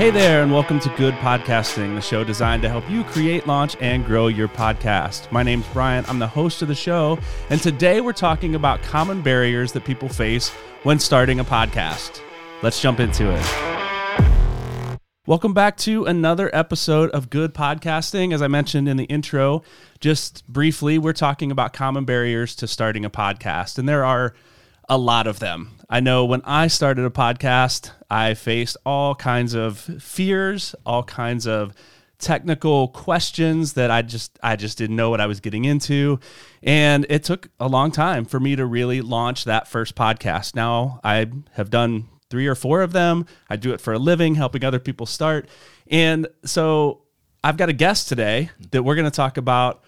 Hey there, and welcome to Good Podcasting, the show designed to help you create, launch, and grow your podcast. My name's Brian. I'm the host of the show, and today we're talking about common barriers that people face when starting a podcast. Let's jump into it. Welcome back to another episode of Good Podcasting. As I mentioned in the intro, just briefly, we're talking about common barriers to starting a podcast, and there are a lot of them. I know when I started a podcast, I faced all kinds of fears, all kinds of technical questions that I just I just didn't know what I was getting into and it took a long time for me to really launch that first podcast. Now I have done 3 or 4 of them. I do it for a living helping other people start. And so I've got a guest today that we're going to talk about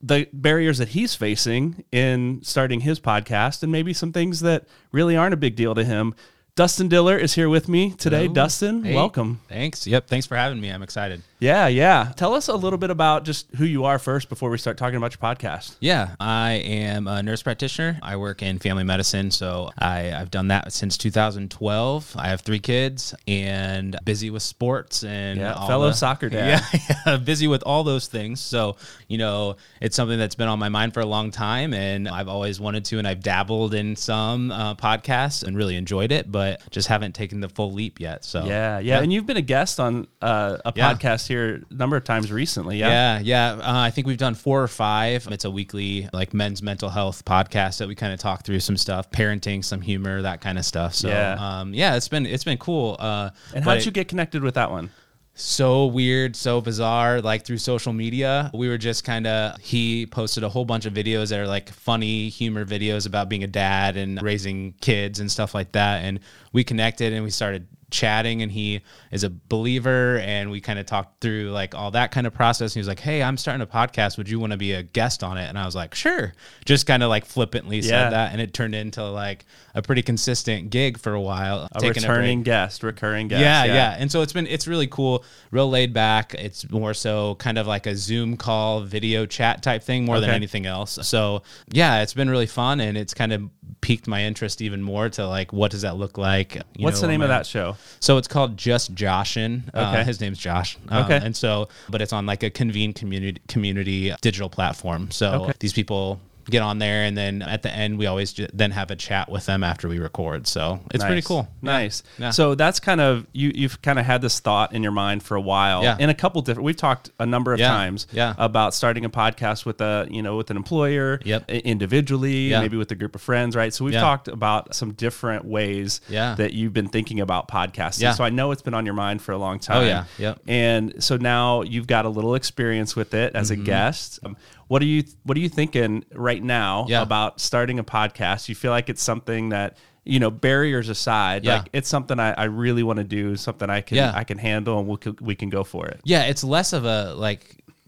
the barriers that he's facing in starting his podcast and maybe some things that really aren't a big deal to him. Dustin Diller is here with me today. Hello. Dustin, Hey, welcome. Thanks. Yep. Thanks for having me. I'm excited. Yeah, yeah. Tell us a little bit about just who you are first before we start talking about your podcast. Yeah, I am a nurse practitioner. I work in family medicine, so I, I've done that since 2012. I have three kids and busy with sports and Yeah, fellow the- soccer dad. Yeah, yeah, busy with all those things. So you know, it's something that's been on my mind for a long time, and I've always wanted to, and I've dabbled in some uh, podcasts and really enjoyed it, but just haven't taken the full leap yet. So Yeah, yeah. And you've been a guest on uh, a Yeah. podcast here a number of times recently. Yeah. Yeah, yeah. Uh, I think we've done four or five. It's a weekly like men's mental health podcast that we kind of talk through some stuff, parenting, some humor, that kind of stuff. So Yeah. um, yeah, it's been it's been cool. Uh, And how did you get connected with that one? So weird, so bizarre, like through social media. We were just kind of, he posted a whole bunch of videos that are like funny humor videos about being a dad and raising kids and stuff like that. And we connected and we started chatting and he is a believer and we kind of talked through like all that kind of process and he was like hey i'm starting a podcast would you want to be a guest on it and i was like sure just kind of like flippantly Yeah. said that and it turned into like a pretty consistent gig for a while A taking returning break. guest, recurring guest. Yeah, yeah, And so it's been it's really cool, real laid back. It's more so kind of like a Zoom call, video chat type thing more than anything else. So yeah, it's been really fun and it's kind of piqued my interest even more to like what does that look like? you What's know, the name of that show? So it's called Just Joshin. Okay. Uh, his name's Josh. Uh, Okay. And so, but it's on like a convene community community digital platform. So Okay. these people get on there, and then at the end we always ju- then have a chat with them after we record. So it's pretty cool. Nice. Yeah. So that's kind of you. You've kind of had this thought in your mind for a while. Yeah. In a couple different. We've talked a number of Yeah. times. Yeah. About starting a podcast with a you know with an employer. Yep. Individually, Yeah. maybe with a group of friends. Right. So we've Yeah. talked about some different ways. Yeah. That you've been thinking about podcasting. Yeah. So I know it's been on your mind for a long time. Oh, yeah. Yep. And so now you've got a little experience with it as Mm-hmm. a guest. Um, what are you What are you thinking right now Yeah. about starting a podcast? You feel like it's something that you know barriers aside, Yeah. like it's something I, I really want to do, something I can Yeah. I can handle, and we can, we can go for it. Yeah, it's less of a like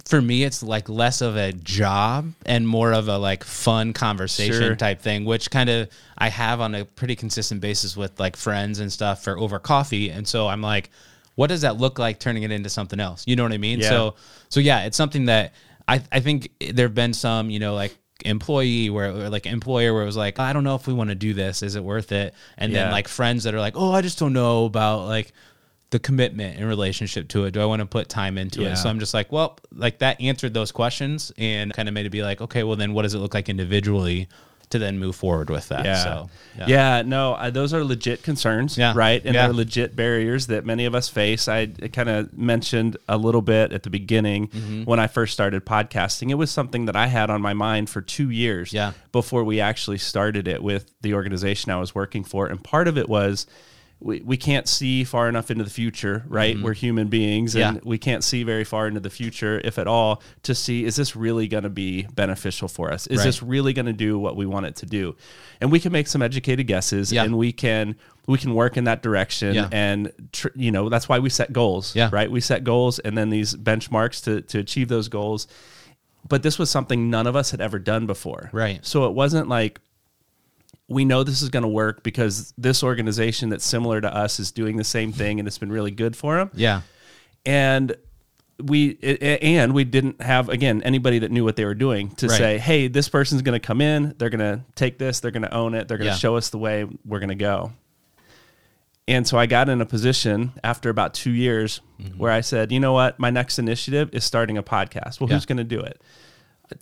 for me it's like less of a job and more of a like fun conversation Sure. type thing which kind of I have on a pretty consistent basis with like friends and stuff for over coffee and so I'm like what does that look like turning it into something else you know what I mean Yeah. so so yeah it's something that I I think there've been some you know like employee where or like employer where it was like I don't know if we want to do this is it worth it and Yeah. then like friends that are like oh I just don't know about like the commitment and relationship to it. Do I want to put time into Yeah. it? So I'm just like, well, like that answered those questions and kind of made it be like, okay, well then what does it look like individually to then move forward with that? Yeah. So yeah. no, I, those are legit concerns, Yeah. right? And Yeah. they're legit barriers that many of us face. I kind of mentioned a little bit at the beginning Mm-hmm. when I first started podcasting. It was something that I had on my mind for two years Yeah. before we actually started it with the organization I was working for. And part of it was, we, we can't see far enough into the future, right? We're human beings and Mm-hmm. Yeah. we can't see very far into the future, if at all, to see is this really going to be beneficial for us? Is Right. this really going to do what we want it to do? And we can make some educated guesses Yeah. and we can we can work in that direction Yeah. and tr- you know that's why we set goals Yeah. right we set goals and then these benchmarks to to achieve those goals but this was something none of us had ever done before Right. so it wasn't like we know this is going to work because this organization that's similar to us is doing the same thing and it's been really good for them Yeah. and we and we didn't have again anybody that knew what they were doing to Right. say hey this person's going to come in they're going to take this they're going to own it they're going to Yeah. show us the way we're going to go And so I got in a position after about two years Mm-hmm. where I said, you know what, my next initiative is starting a podcast. Well, Yeah. who's going to do it?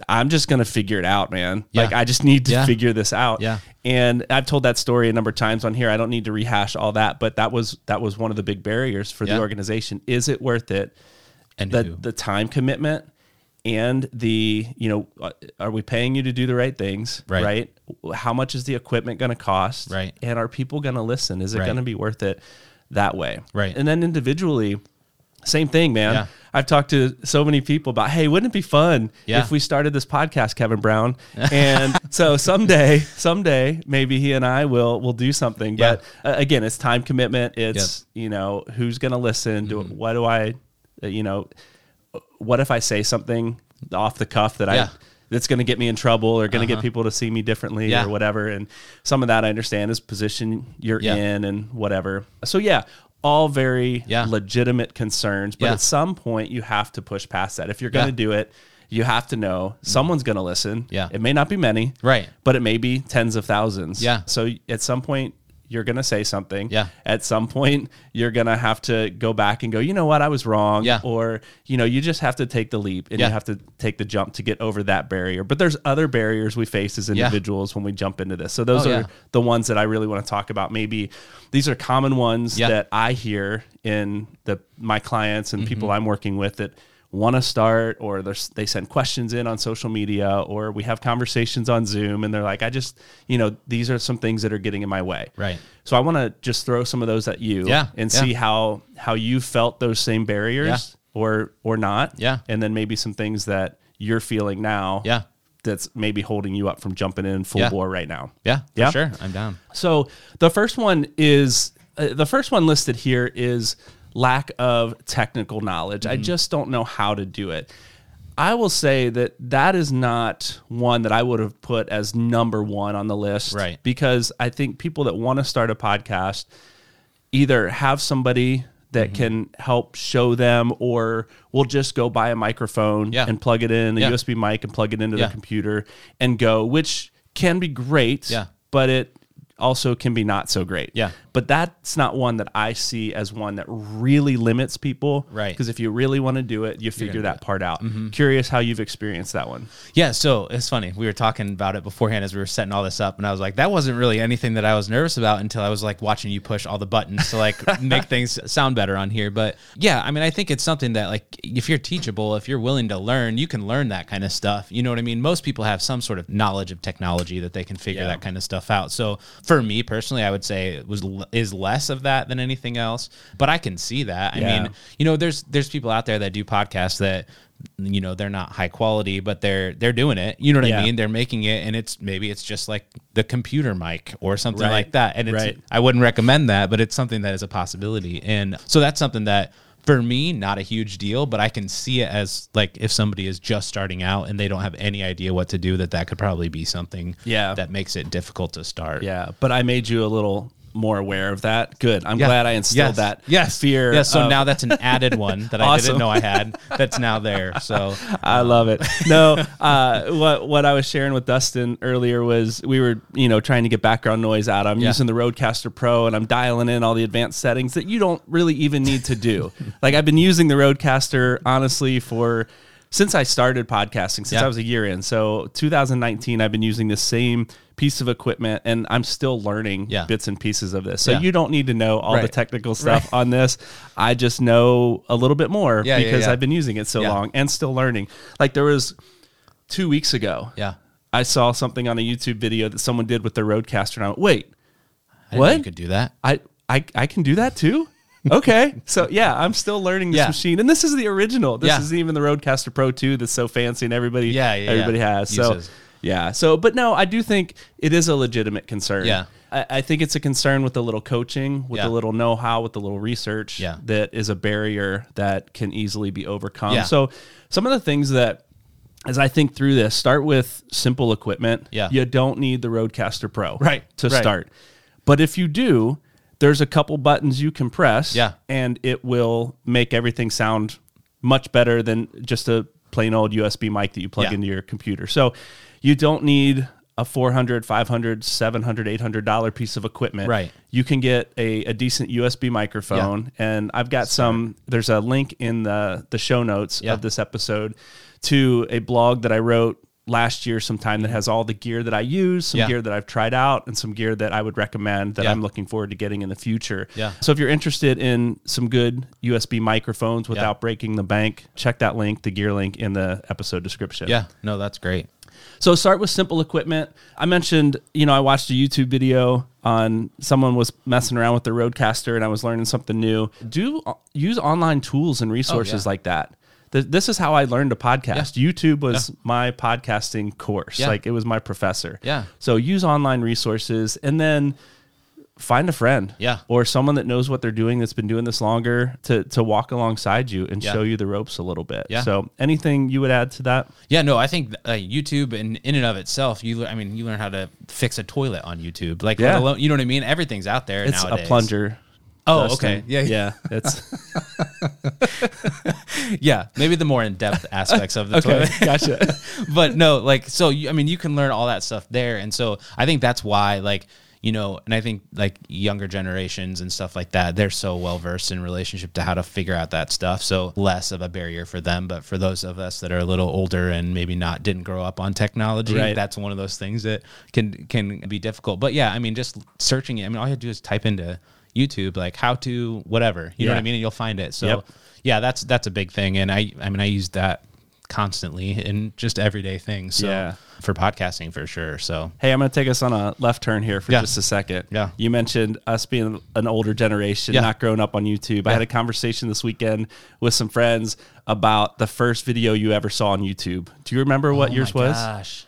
I'm just going to figure it out, man. Yeah. Like I just need to Yeah. figure this out. Yeah. And I've told that story a number of times on here. I don't need to rehash all that, but that was that was one of the big barriers for Yeah. the organization. Is it worth it? And the who? the time commitment and the you know uh, are we paying you to do the right things Right. how much is the equipment going to cost Right. and are people going to listen is it Right. going to be worth it that way Right. and then individually same thing man Yeah. i've talked to so many people about hey wouldn't it be fun Yeah. if we started this podcast kevin brown and so someday someday maybe he and i will will do something Yeah. but uh, again it's time commitment it's you know who's going to listen do Mm-hmm. what do i uh, you know what if I say something off the cuff that. I that's going to get me in trouble or going to get people to see me differently Yeah. or whatever? And some of that I understand is position you're Yeah. in and whatever. So yeah, all very Yeah. legitimate concerns, but Yeah. at some point you have to push past that. If you're going to do it, you have to know someone's going to listen. Yeah. It may not be many, Right. but it may be tens of thousands. Yeah. So at some point you're going to say something. Yeah. At some point you're going to have to go back and go, you know what, I was wrong. Yeah. Or, you know, you just have to take the leap and Yeah. you have to take the jump to get over that barrier. But there's other barriers we face as individuals when we jump into this. So those Oh, are yeah. the ones that I really want to talk about. Maybe these are common ones Yeah. that I hear in the my clients and people Mm-hmm. I'm working with that want to start or they send questions in on social media or we have conversations on Zoom and they're like, I just, you know, these are some things that are getting in my way. Right. So I want to just throw some of those at you Yeah, and yeah. see how how you felt those same barriers Yeah. or or not. Yeah. And then maybe some things that you're feeling now Yeah. that's maybe holding you up from jumping in full Yeah. bore right now. Yeah. For Yeah? Sure. I'm down. So the first one is uh, the first one listed here is lack of technical knowledge. Mm-hmm. I just don't know how to do it. I will say that that is not one that I would have put as number one on the list, Right. Because I think people that want to start a podcast either have somebody that Mm-hmm. can help show them, or we'll just go buy a microphone Yeah. and plug it in, a Yeah. USB mic, and plug it into Yeah. the computer and go, which can be great Yeah. but it also can be not so great. Yeah. But that's not one that I see as one that really limits people. Right. Because if you really want to do it, you figure that part out. Mm-hmm. Curious how you've experienced that one. Yeah, so it's funny. We were talking about it beforehand as we were setting all this up, and I was like, that wasn't really anything that I was nervous about until I was like watching you push all the buttons to like make things sound better on here. But yeah, I mean, I think it's something that like if you're teachable, if you're willing to learn, you can learn that kind of stuff. You know what I mean? Most people have some sort of knowledge of technology that they can figure Yeah. that kind of stuff out. So for me personally, I would say it was is less of that than anything else. But I can see that. I Yeah. mean, you know, there's there's people out there that do podcasts that you know they're not high quality, but they're they're doing it. You know what Yeah. I mean? They're making it, and it's maybe it's just like the computer mic or something Right. like that. And it's Right. I wouldn't recommend that, but it's something that is a possibility. And so that's something that for me not a huge deal, but I can see it as like if somebody is just starting out and they don't have any idea what to do, that that could probably be something Yeah. that makes it difficult to start. Yeah. But I made you a little more aware of that. Good. I'm Yeah. glad I instilled Yes. that yes. fear. Yes. So of- now that's an added one that I Awesome. didn't know I had. That's now there. So I love it. No, uh, what what I was sharing with Dustin earlier was we were you know trying to get background noise out. I'm Yeah. using the RODECaster Pro and I'm dialing in all the advanced settings that you don't really even need to do. like I've been using the RODECaster honestly for since I started podcasting, since Yeah. I was a year in. So 2019, I've been using the same piece of equipment and I'm still learning Yeah. bits and pieces of this. So Yeah. you don't need to know all the technical stuff on this. I just know a little bit more because. I've been using it so long and still learning. Like there was two weeks ago, yeah. I saw something on a YouTube video that someone did with their RODECaster, and I went, "Wait, I What? you could do that? I I I can do that too." Okay, so yeah, I'm still learning this Yeah. machine, and this is the original. This Yeah. isn't even the RODECaster Pro 2 that's so fancy and everybody Yeah, yeah, everybody has. So Uses. yeah, so but no, I do think it is a legitimate concern. Yeah. I, I think it's a concern with a little coaching, with a little know-how, with a little research. Yeah. that is a barrier that can easily be overcome. So some of the things that as I think through this, start with simple equipment. Yeah. You don't need the RODECaster Pro Right, to right. start. But if you do, there's a couple buttons you can press Yeah. and it will make everything sound much better than just a plain old USB mic that you plug Yeah. into your computer. So you don't need a 400 500 700 800 dollar piece of equipment Right. you can get a, a decent usb microphone and i've got some there's a link in the the show notes Yeah. of this episode to a blog that i wrote last year sometime that has all the gear that i use some Yeah. gear that i've tried out and some gear that i would recommend that Yeah. i'm looking forward to getting in the future Yeah. so if you're interested in some good usb microphones without breaking the bank check that link the gear link in the episode description Yeah. No, that's great. so start with simple equipment. I mentioned, you know, I watched a YouTube video on someone was messing around with their RODECaster and I was learning something new. Do uh, use online tools and resources Oh, yeah. like that. Th- This is how I learned to podcast. YouTube was my podcasting course. Yeah. Like it was my professor. Yeah. So use online resources and then find a friend. Yeah. Or someone that knows what they're doing that's been doing this longer to to walk alongside you and Yeah. show you the ropes a little bit. Yeah. So anything you would add to that? Yeah, no, I think uh, YouTube in, in and of itself, you, I mean, you learn how to fix a toilet on YouTube. Like, let Yeah. alone, you know what I mean? Everything's out there It's nowadays. a plunger. Oh, Dustin. okay. Yeah, yeah. It's yeah. Maybe the more in depth aspects of the okay. toilet. Gotcha. but no, like so. You, I mean, you can learn all that stuff there, and so I think that's why, like, you know, and I think like younger generations and stuff like that, they're so well versed in relationship to how to figure out that stuff. So less of a barrier for them, but for those of us that are a little older and maybe not didn't grow up on technology, Right. that's one of those things that can can be difficult. But yeah, I mean, just searching it. I mean, all you have to do is type into YouTube like how to whatever, you know what I mean, and you'll find it. So Yep. yeah, that's that's a big thing, and I I mean I use that constantly in just everyday things. So Yeah. for podcasting for sure. So Hey, I'm going to take us on a left turn here for Yeah. just a second. Yeah. You mentioned us being an older generation, Yeah. not growing up on YouTube. I had a conversation this weekend with some friends about the first video you ever saw on YouTube. Do you remember what Oh yours my was? Gosh,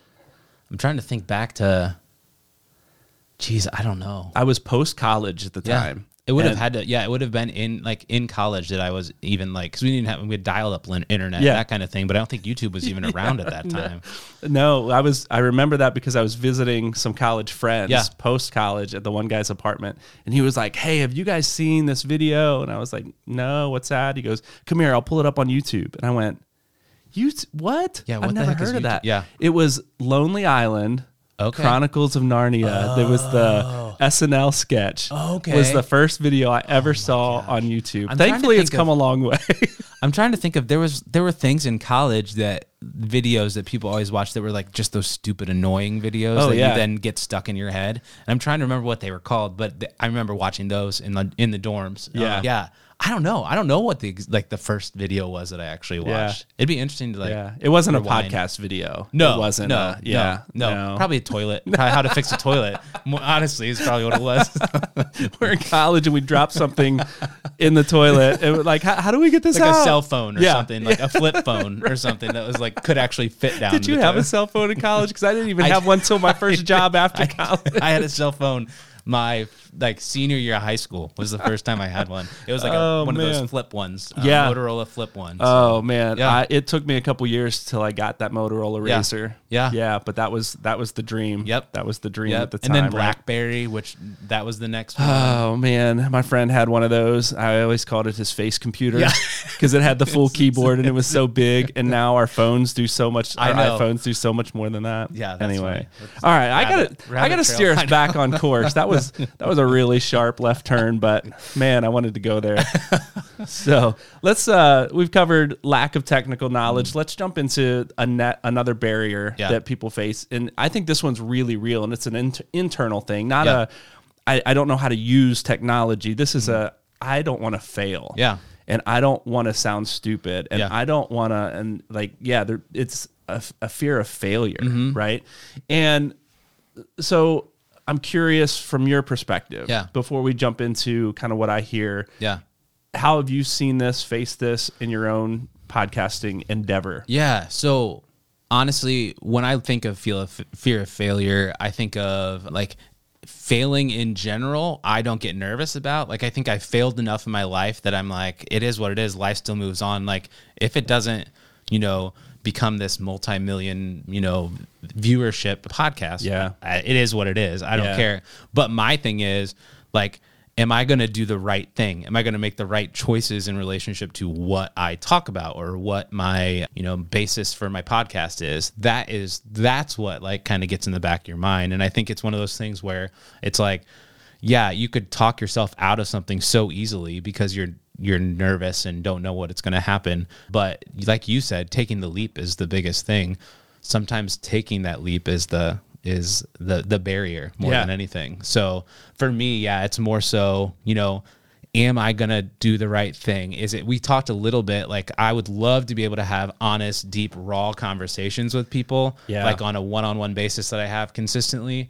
I'm trying to think back to. Geez, I don't know. I was post college at the Yeah. time. It would have had to, yeah. It would have been in like in college that I was even like because we didn't have we had dial up internet, Yeah. that kind of thing. But I don't think YouTube was even around at that time. No, I was. I remember that because I was visiting some college friends Yeah. post college at the one guy's apartment, and he was like, "Hey, have you guys seen this video?" And I was like, "No, what's that?" He goes, "Come here, I'll pull it up on YouTube." And I went, "You what? Yeah, I've what the never heck is heard of YouTube? that." Yeah. it was Lonely Island. Okay. Chronicles of Narnia. There was the SNL sketch. Okay. Was the first video I ever saw on YouTube. I'm Thankfully, it's come of- a long way. I'm trying to think of there was there were things in college that videos that people always watch that were like just those stupid annoying videos Oh, that yeah. you then get stuck in your head. And I'm trying to remember what they were called, but th- I remember watching those in the in the dorms. Yeah. Uh, yeah. I don't know. I don't know what the like the first video was that I actually Yeah. watched. It'd be interesting to like. yeah, it wasn't rewind. a podcast video. No, it wasn't. No, uh, yeah, no, no, probably a toilet. Probably how to fix a toilet. Honestly, is probably what it was. we're in college and we dropped something in the toilet. And like, how, how do we get this like out? a cell phone or Yeah. something, like a flip phone or something that was like could actually fit down. Did you have a cell phone in college? Because I didn't even I have one till my first job after college. I had a cell phone. My like senior year of high school was the first time I had one. It was like a, Oh, one of those flip ones. uh, Yeah. Motorola flip ones. Oh man, Yeah. I, it took me a couple years till I got that Motorola Yeah. RAZR. Yeah. yeah, but that was that was the dream. Yep. that was the dream Yep. at the time. and then right? BlackBerry, which that was the next one. Oh man, my friend had one of those. I always called it his face computer Yeah. because it had the full keyboard and it was so big. And now our phones do so much. I Our know. iPhones do so much more than that. Yeah, Anyway, all right, I gotta I gotta steer us back on course. That was that was a really sharp left turn, but man, I wanted to go there. so let's uh we've covered lack of technical knowledge. Let's jump into a net another barrier Yeah. that people face, and I think this one's really real, and it's an inter- internal thing, not Yeah. a I, I don't know how to use technology. This is a I don't want to fail. Yeah. And I don't want to sound stupid. And Yeah. I don't want to and like yeah, there it's a, a fear of failure, Mm-hmm. right? And so I'm curious from your perspective. Yeah. Before we jump into kind of what I hear, yeah. how have you seen this, face this in your own podcasting endeavor? Yeah. So honestly, when I think of feel of fear of failure, I think of like failing in general. I don't get nervous about. Like I think I failed enough in my life that I'm like, it is what it is. Life still moves on. Like if it doesn't, you know, become this multi-million, you know, viewership podcast, Yeah. It is what it is. I don't Yeah. care. But my thing is like am I going to do the right thing? Am I going to make the right choices in relationship to what I talk about or what my, you know, basis for my podcast is? That is that's what like kind of gets in the back of your mind. And I think it's one of those things where it's like yeah, you could talk yourself out of something so easily because you're you're nervous and don't know what it's going to happen. But like you said, taking the leap is the biggest thing. Sometimes taking that leap is the is the the barrier more Yeah. than anything. So for me, yeah, it's more so, you know, am I going to do the right thing? Is it we talked a little bit like I would love to be able to have honest, deep, raw conversations with people Yeah. like on a one-on-one basis that I have consistently.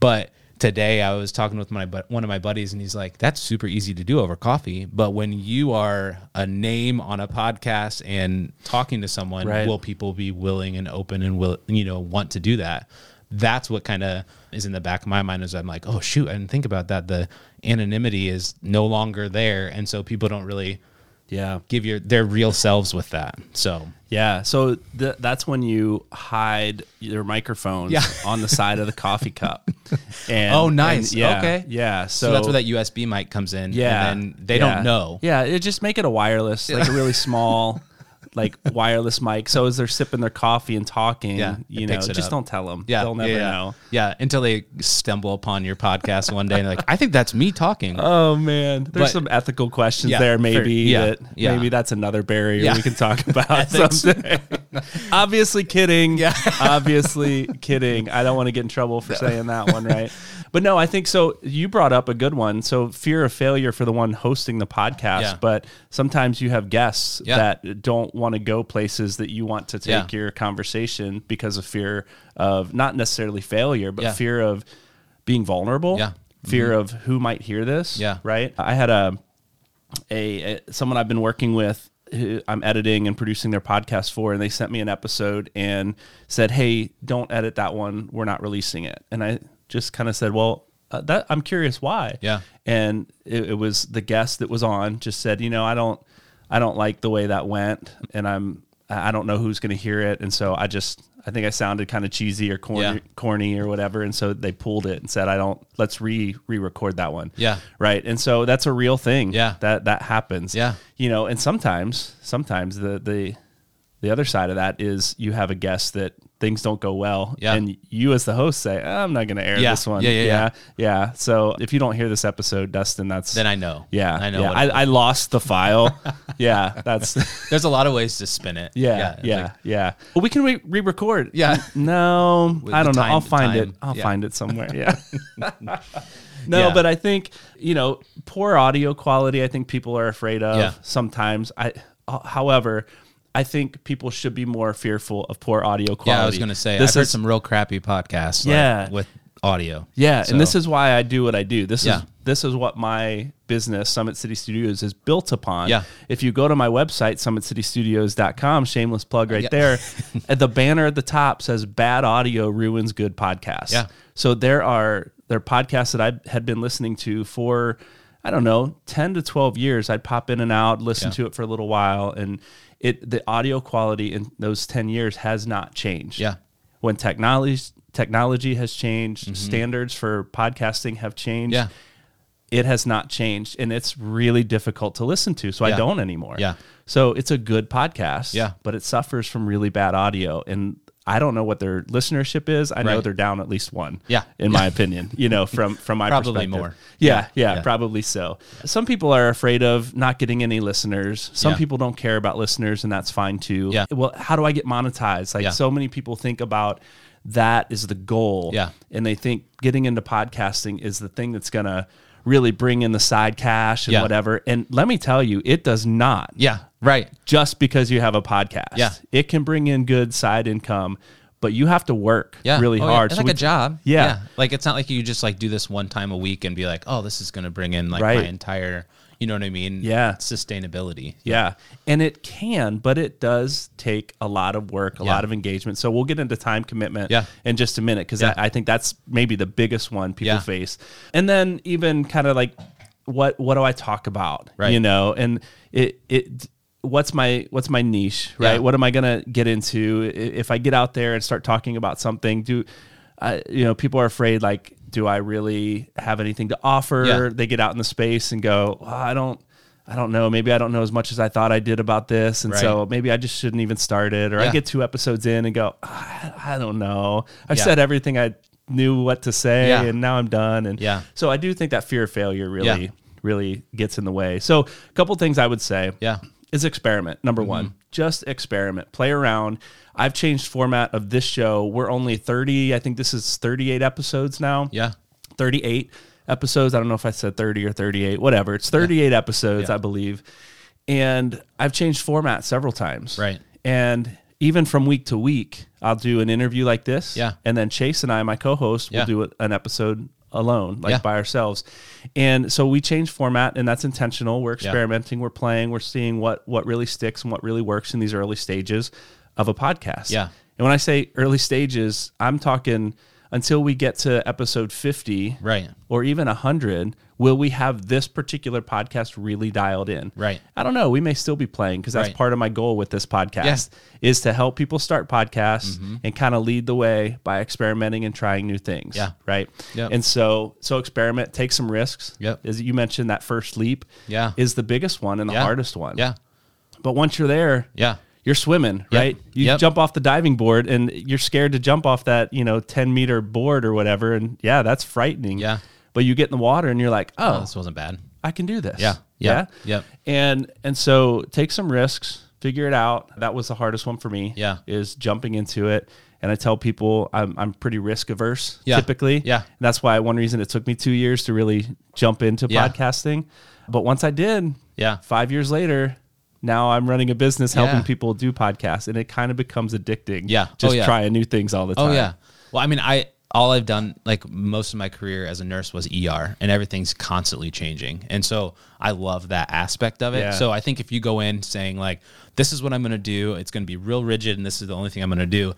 But today I was talking with my one of my buddies and he's like that's super easy to do over coffee, but when you are a name on a podcast and talking to someone, Right. will people be willing and open and will you know want to do that? That's what kind of is in the back of my mind as I'm like, oh shoot, I didn't think about that. The anonymity is no longer there, and so people don't really Yeah. give your their real selves with that. So Yeah. So th- that's when you hide your microphones Yeah. on the side of the coffee cup. And, Oh, nice. yeah, Okay. Yeah. So, so, that's where that USB mic comes in. Yeah. and then they yeah. don't know. Yeah. It just make it a wireless, like a really small, like wireless mic. So as they're sipping their coffee and talking, Yeah, you know, just up. don't tell them. Yeah, They'll never yeah, know. Yeah, until they stumble upon your podcast one day and they're like, I think that's me talking. Oh man, there's But- some ethical questions Yeah, there. for- Maybe yeah, that maybe that's another barrier we can talk about someday. Obviously kidding. Yeah. Obviously kidding. I don't want to get in trouble for saying that one, right? But no, I think so. You brought up a good one. So fear of failure for the one hosting the podcast, Yeah. but sometimes you have guests Yeah. that don't want to go places that you want to take Yeah. your conversation because of fear of not necessarily failure, but fear of being vulnerable. Yeah. Fear mm-hmm. of who might hear this. Yeah. Right. I had a, a, a someone I've been working with who I'm editing and producing their podcast for, and they sent me an episode and said, "Hey, don't edit that one. We're not releasing it." And I just kind of said, "Well, uh, that I'm curious why." Yeah. And it, it was the guest that was on just said, "You know, I don't, I don't like the way that went, and I'm, I don't know who's going to hear it, and so I just." I think I sounded kind of cheesy or corny, Yeah. corny or whatever, and so they pulled it and said, "I don't. Let's re re-record that one." Yeah. right. And so that's a real thing. Yeah. that that happens. Yeah. you know, and sometimes, sometimes the the the other side of that is you have a guest that things don't go well, Yeah. and you as the host say, "I'm not going to air Yeah. this one." Yeah, yeah, yeah. yeah. So if you don't hear this episode, Dustin, that's then I know. yeah, I know. I, I lost the file. yeah, that's there's a lot of ways to spin it. yeah, yeah, like- yeah. Well, we can re- re-record. Yeah. No, I don't know. time- I'll find it. I'll find it somewhere. Yeah. no, but I think you know poor audio quality. I think people are afraid of sometimes. I, uh, however. I think people should be more fearful of poor audio quality. yeah, I was gonna say this I've heard some real crappy podcasts. like, Yeah. with audio. yeah, So- and this is why I do what I do. This Yeah. is this is what my business Summit City Studios is built upon. Yeah. If you go to my website summitcitystudios.com, shameless plug right Yeah. there, at the banner at the top says bad audio ruins good podcasts. Yeah. So there are there are podcasts that I had been listening to for I don't know, 10 to 12 years. I'd pop in and out, listen Yeah. to it for a little while and it the audio quality in those 10 years has not changed Yeah. when technology technology has changed, standards for podcasting have changed. Mm-hmm. Yeah. It has not changed and it's really difficult to listen to. So I don't anymore. Yeah. So it's a good podcast. Yeah. But it suffers from really bad audio. And I don't know what their listenership is. I know Right. they're down at least one. Yeah. In my opinion, you know, from from my Probably more. Yeah, yeah, Yeah. probably so. Some people are afraid of not getting any listeners. Some Yeah. people don't care about listeners, and that's fine too. Yeah. Well, how do I get monetized? Like so many people think about that is the goal. Yeah. And they think getting into podcasting is the thing that's gonna really bring in the side cash and Yeah. whatever. And let me tell you, it does not Yeah. Right. just because you have a podcast. Yeah. It can bring in good side income, but you have to work Yeah. really Oh, yeah. hard. It's So like we- a job. Yeah. Like it's not like you just like do this one time a week and be like, oh, this is going to bring in like Right. my entire, you know what I mean? Yeah. Sustainability. Yeah. And it can, but it does take a lot of work, a Yeah. lot of engagement. So we'll get into time commitment Yeah. in just a minute because Yeah. I, think that's maybe the biggest one people Yeah. face. And then even kind of like what what do I talk about? Right. You know, and it it what's my what's my niche, right? Yeah. What am I gonna get into? If I get out there and start talking about something, do I you know, people are afraid like do I really have anything to offer? Yeah. They get out in the space and go, well, I don't. I don't know. Maybe I don't know as much as I thought I did about this, and so maybe I just shouldn't even start it. Or I get two episodes in and go, I, I don't know. I've Yeah. said everything I knew what to say, Yeah. and now I'm done. And Yeah. so I do think that fear of failure really, Yeah. really gets in the way. So a couple things I would say Yeah. Mm-hmm. is experiment. Number one, just experiment, play around. I've changed format of this show. We're only 30, I think this is 38 episodes now. Yeah. 38 episodes. I don't know if I said 30 or 38, whatever. It's 38 episodes, Yeah. I believe. And I've changed format several times. Right. And even from week to week, I'll do an interview like this. Yeah. And then Chase and I, my co host, will do an episode alone, like Yeah. by ourselves. And so we change format and that's intentional. We're experimenting, we're playing, we're seeing what what really sticks and what really works in these early stages of a podcast. Yeah. And when I say early stages, I'm talking until we get to episode 50 Right. or even 100 will we have this particular podcast really dialed in Right. i don't know we may still be playing because that's Right. part of my goal with this podcast is to help people start podcasts and kind of lead the way by experimenting and trying new things Mm-hmm. Yeah. right Yep. and so so experiment take some risks Yep. as you mentioned that first leap Yeah. is the biggest one and the Yeah. hardest one Yeah. but once you're there Yeah. You're swimming, right? You Yep. jump off the diving board and you're scared to jump off that, you know, 10 meter board or whatever. And yeah, that's frightening. Yeah. But you get in the water and you're like, Oh, oh, this wasn't bad. I can do this. Yeah. Yeah. Yeah. Yep. And and so take some risks, figure it out. That was the hardest one for me. Yeah. Is jumping into it. And I tell people I'm I'm pretty risk averse Yeah. typically. Yeah. And that's why one reason it took me two years to really jump into Yeah. podcasting. But once I did, Yeah. five years later, now I'm running a business helping Yeah. people do podcasts, and it kind of becomes addicting. Yeah. Oh, just yeah. trying new things all the time. Oh yeah. Well, I mean, I all I've done like most of my career as a nurse was ER, and everything's constantly changing, and so I love that aspect of it. Yeah. So I think if you go in saying like, "This is what I'm going to do," it's going to be real rigid, and this is the only thing I'm going to do.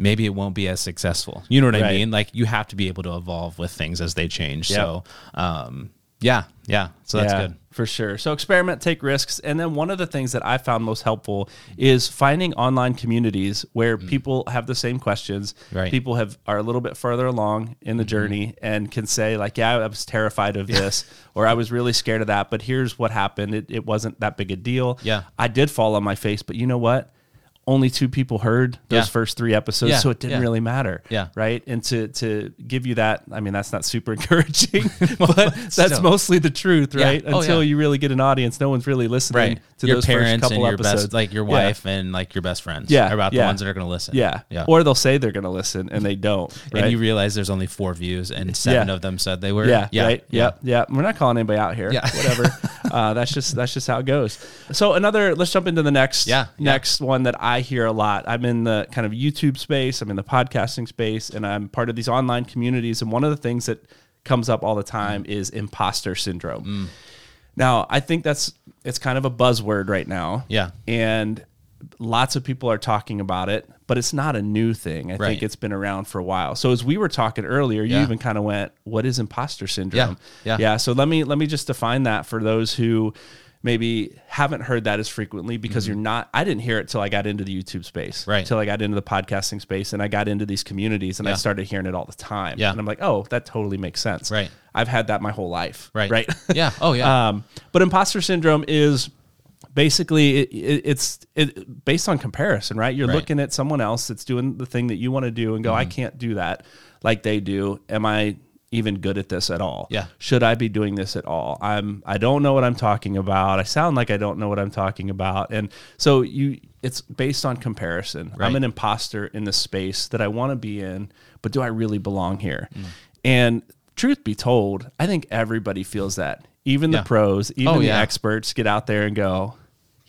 Maybe it won't be as successful. You know what I mean? Like you have to be able to evolve with things as they change. Yep. So, um, yeah, yeah. So that's good. For sure. So experiment, take risks, and then one of the things that I found most helpful is finding online communities where people have the same questions. Mm. Right. Mm-hmm. People have are a little bit further along in the journey and can say like, "Yeah, I was terrified of this," or "I was really scared of that," but here's what happened. It, it wasn't that big a deal. Yeah. I did fall on my face, but you know what? Only two people heard those Yeah. first three episodes, Yeah, so it didn't yeah. really matter. Yeah. Right. And to to give you that, I mean, that's not super encouraging, but that's still. mostly the truth, right? Oh, Until you really get an audience, no one's really listening Right. to your those parents first couple and your episodes. best, like your wife and like your best friends. Yeah, are about the ones that are going to listen. Yeah. Yeah. Or they'll say they're going to listen and they don't. Right? and you realize there's only four views and seven of them said they were. yeah, yeah, right. yeah. Yeah, yeah. We're not calling anybody out here. Yeah. whatever. uh, that's just that's just how it goes. So another. Let's jump into the next. Yeah, yeah. next one that I hear a lot. I'm in the kind of YouTube space. I'm in the podcasting space, and I'm part of these online communities. And one of the things that comes up all the time Mm. is imposter syndrome. Now, I think that's it's kind of a buzzword right now. Yeah. and lots of people are talking about it, but it's not a new thing. I think it's been around for a while. So as we were talking earlier, you Yeah. even kind of went, "What is imposter syndrome?" Yeah, yeah. yeah. So let me let me just define that for those who maybe haven't heard that as frequently because you're not. I didn't hear it till I got into the YouTube space, Mm-hmm. Right. Till I got into the podcasting space, and I got into these communities, and I started hearing it all the time. Yeah. and I'm like, "Oh, that totally makes sense." Right. I've had that my whole life. Right. Right. Yeah. Oh yeah. Um, but imposter syndrome is basically it, it, it's it, based on comparison, right? You're Right. looking at someone else that's doing the thing that you want to do and go, Mm-hmm. I can't do that like they do. Am I even good at this at all? Yeah. Should I be doing this at all? I'm I don't know what I'm talking about. I sound like I don't know what I'm talking about. And so you it's based on comparison. I'm an imposter in the space that I want to be in, but do I really belong here? Mm. And truth be told, I think everybody feels that. Even the pros, even Oh, the experts get out there and go,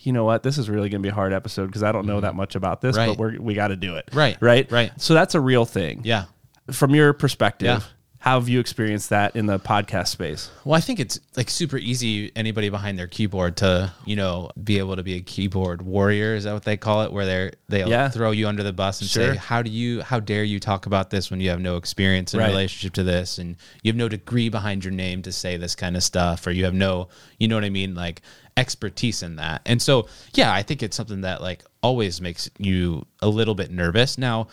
you know what? This is really going to be a hard episode because I don't know that mm-hmm. much about this, but we're, we got to do it. Right. Right. Right. So that's a real thing. yeah. From your perspective, Yeah. How have you experienced that in the podcast space? Well, I think it's like super easy anybody behind their keyboard to, you know, be able to be a keyboard warrior. Is that what they call it? Where they're they'll Yeah. throw you under the bus and Sure. say, How do you how dare you talk about this when you have no experience in Right. relationship to this and you have no degree behind your name to say this kind of stuff, or you have no you know what I mean, like expertise in that. And so yeah, I think it's something that like always makes you a little bit nervous. Now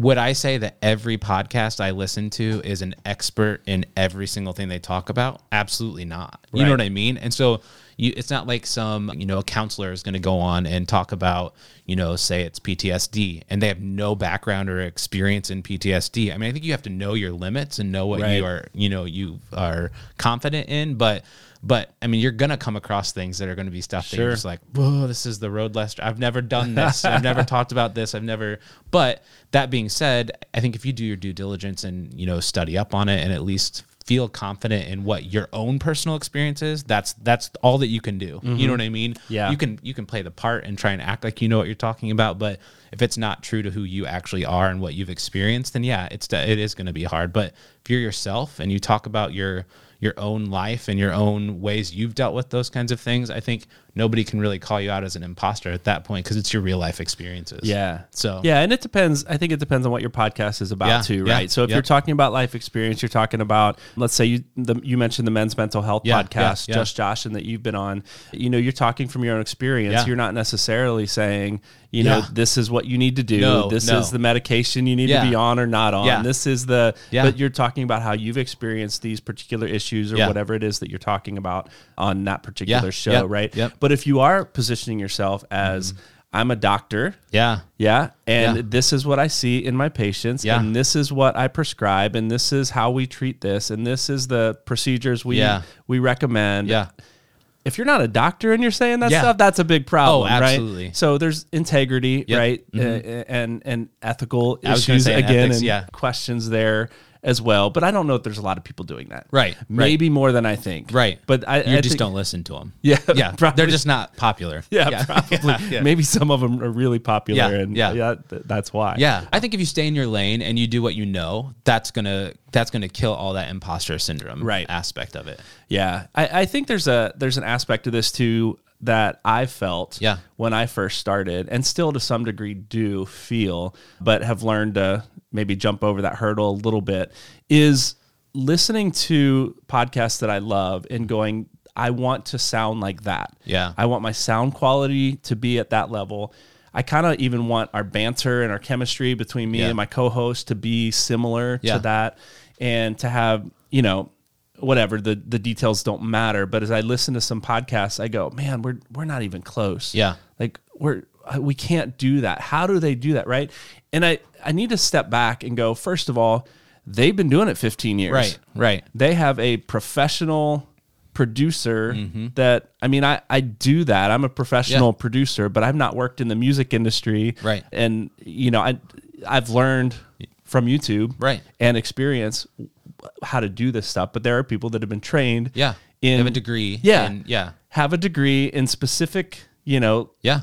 would I say that every podcast I listen to is an expert in every single thing they talk about? Absolutely not. You know what I mean? And so you, it's not like some, you know, a counselor is going to go on and talk about, you know, say it's PTSD and they have no background or experience in PTSD. I mean, I think you have to know your limits and know what Right. you are, you know, you are confident in, but but I mean, you're gonna come across things that are gonna be stuff that you're just like, whoa, this is the road less. I've never done this. I've never talked about this. I've never. But that being said, I think if you do your due diligence and you know study up on it and at least feel confident in what your own personal experience is, that's that's all that you can do. You know what I mean? Mm-hmm. Yeah. You can you can play the part and try and act like you know what you're talking about, but if it's not true to who you actually are and what you've experienced, then yeah, it's it is going to be hard. But if you're yourself and you talk about your your own life and your own ways you've dealt with those kinds of things, I think nobody can really call you out as an imposter at that point because it's your real life experiences. Yeah. So yeah, and it depends. I think it depends on what your podcast is about Yeah, too, yeah, right? So if yep. you're talking about life experience, you're talking about, let's say you the, you mentioned the men's mental health Yeah, podcast, yeah, yeah. just Josh, and that you've been on. You know, you're talking from your own experience. Yeah. You're not necessarily saying, you know, Yeah. this is what you need to do. No, this no. is the medication you need Yeah. to be on or not on. Yeah. This is the. Yeah. But you're talking about how you've experienced these particular issues or whatever it is that you're talking about on that particular show, yep, right? yep. But if you are positioning yourself as mm-hmm. I'm a doctor. yeah, Yeah. And Yeah. this is what I see in my patients. Yeah. And this is what I prescribe. And this is how we treat this. And this is the procedures we Yeah. we recommend. yeah, If you're not a doctor and you're saying that Yeah. stuff, that's a big problem. Oh, absolutely. Right? So there's integrity, Yep. right? Uh, and and ethical I issues say again ethics, and yeah. questions there as well. But I don't know if there's a lot of people doing that. Right, right. Maybe more than I think. right. But I, you I just think- don't listen to them. Yeah, yeah, probably. they're just not popular. Yeah, probably. Yeah, yeah. Maybe some of them are really popular, Yeah, and yeah. yeah, th- that's why. Yeah, I think if you stay in your lane and you do what you know, that's gonna that's gonna kill all that imposter syndrome Right. aspect of it. Yeah, I, I think there's a there's an aspect to this too that I felt Yeah. when I first started, and still to some degree do feel, but have learned to maybe jump over that hurdle a little bit. Is listening to podcasts that I love and going, I want to sound like that. Yeah. I want my sound quality to be at that level. I kind of even want our banter and our chemistry between me Yeah. and my co-host to be similar Yeah. to that and to have, you know, whatever the the details don't matter, but as I listen to some podcasts, I go, "Man, we're we're not even close." Yeah. Like we're uh, we can't do that. How do they do that, right? And I I need to step back and go, first of all, they've been doing it 15 years. Right, right. They have a professional producer Mm-hmm. that I mean I I do that. I'm a professional producer, but I've not worked in the music industry. Right. And you know, I I've learned from YouTube Right. and experience how to do this stuff, but there are people that have been trained Yeah, in have a degree. Yeah. and yeah, have a degree in specific, you know, yeah,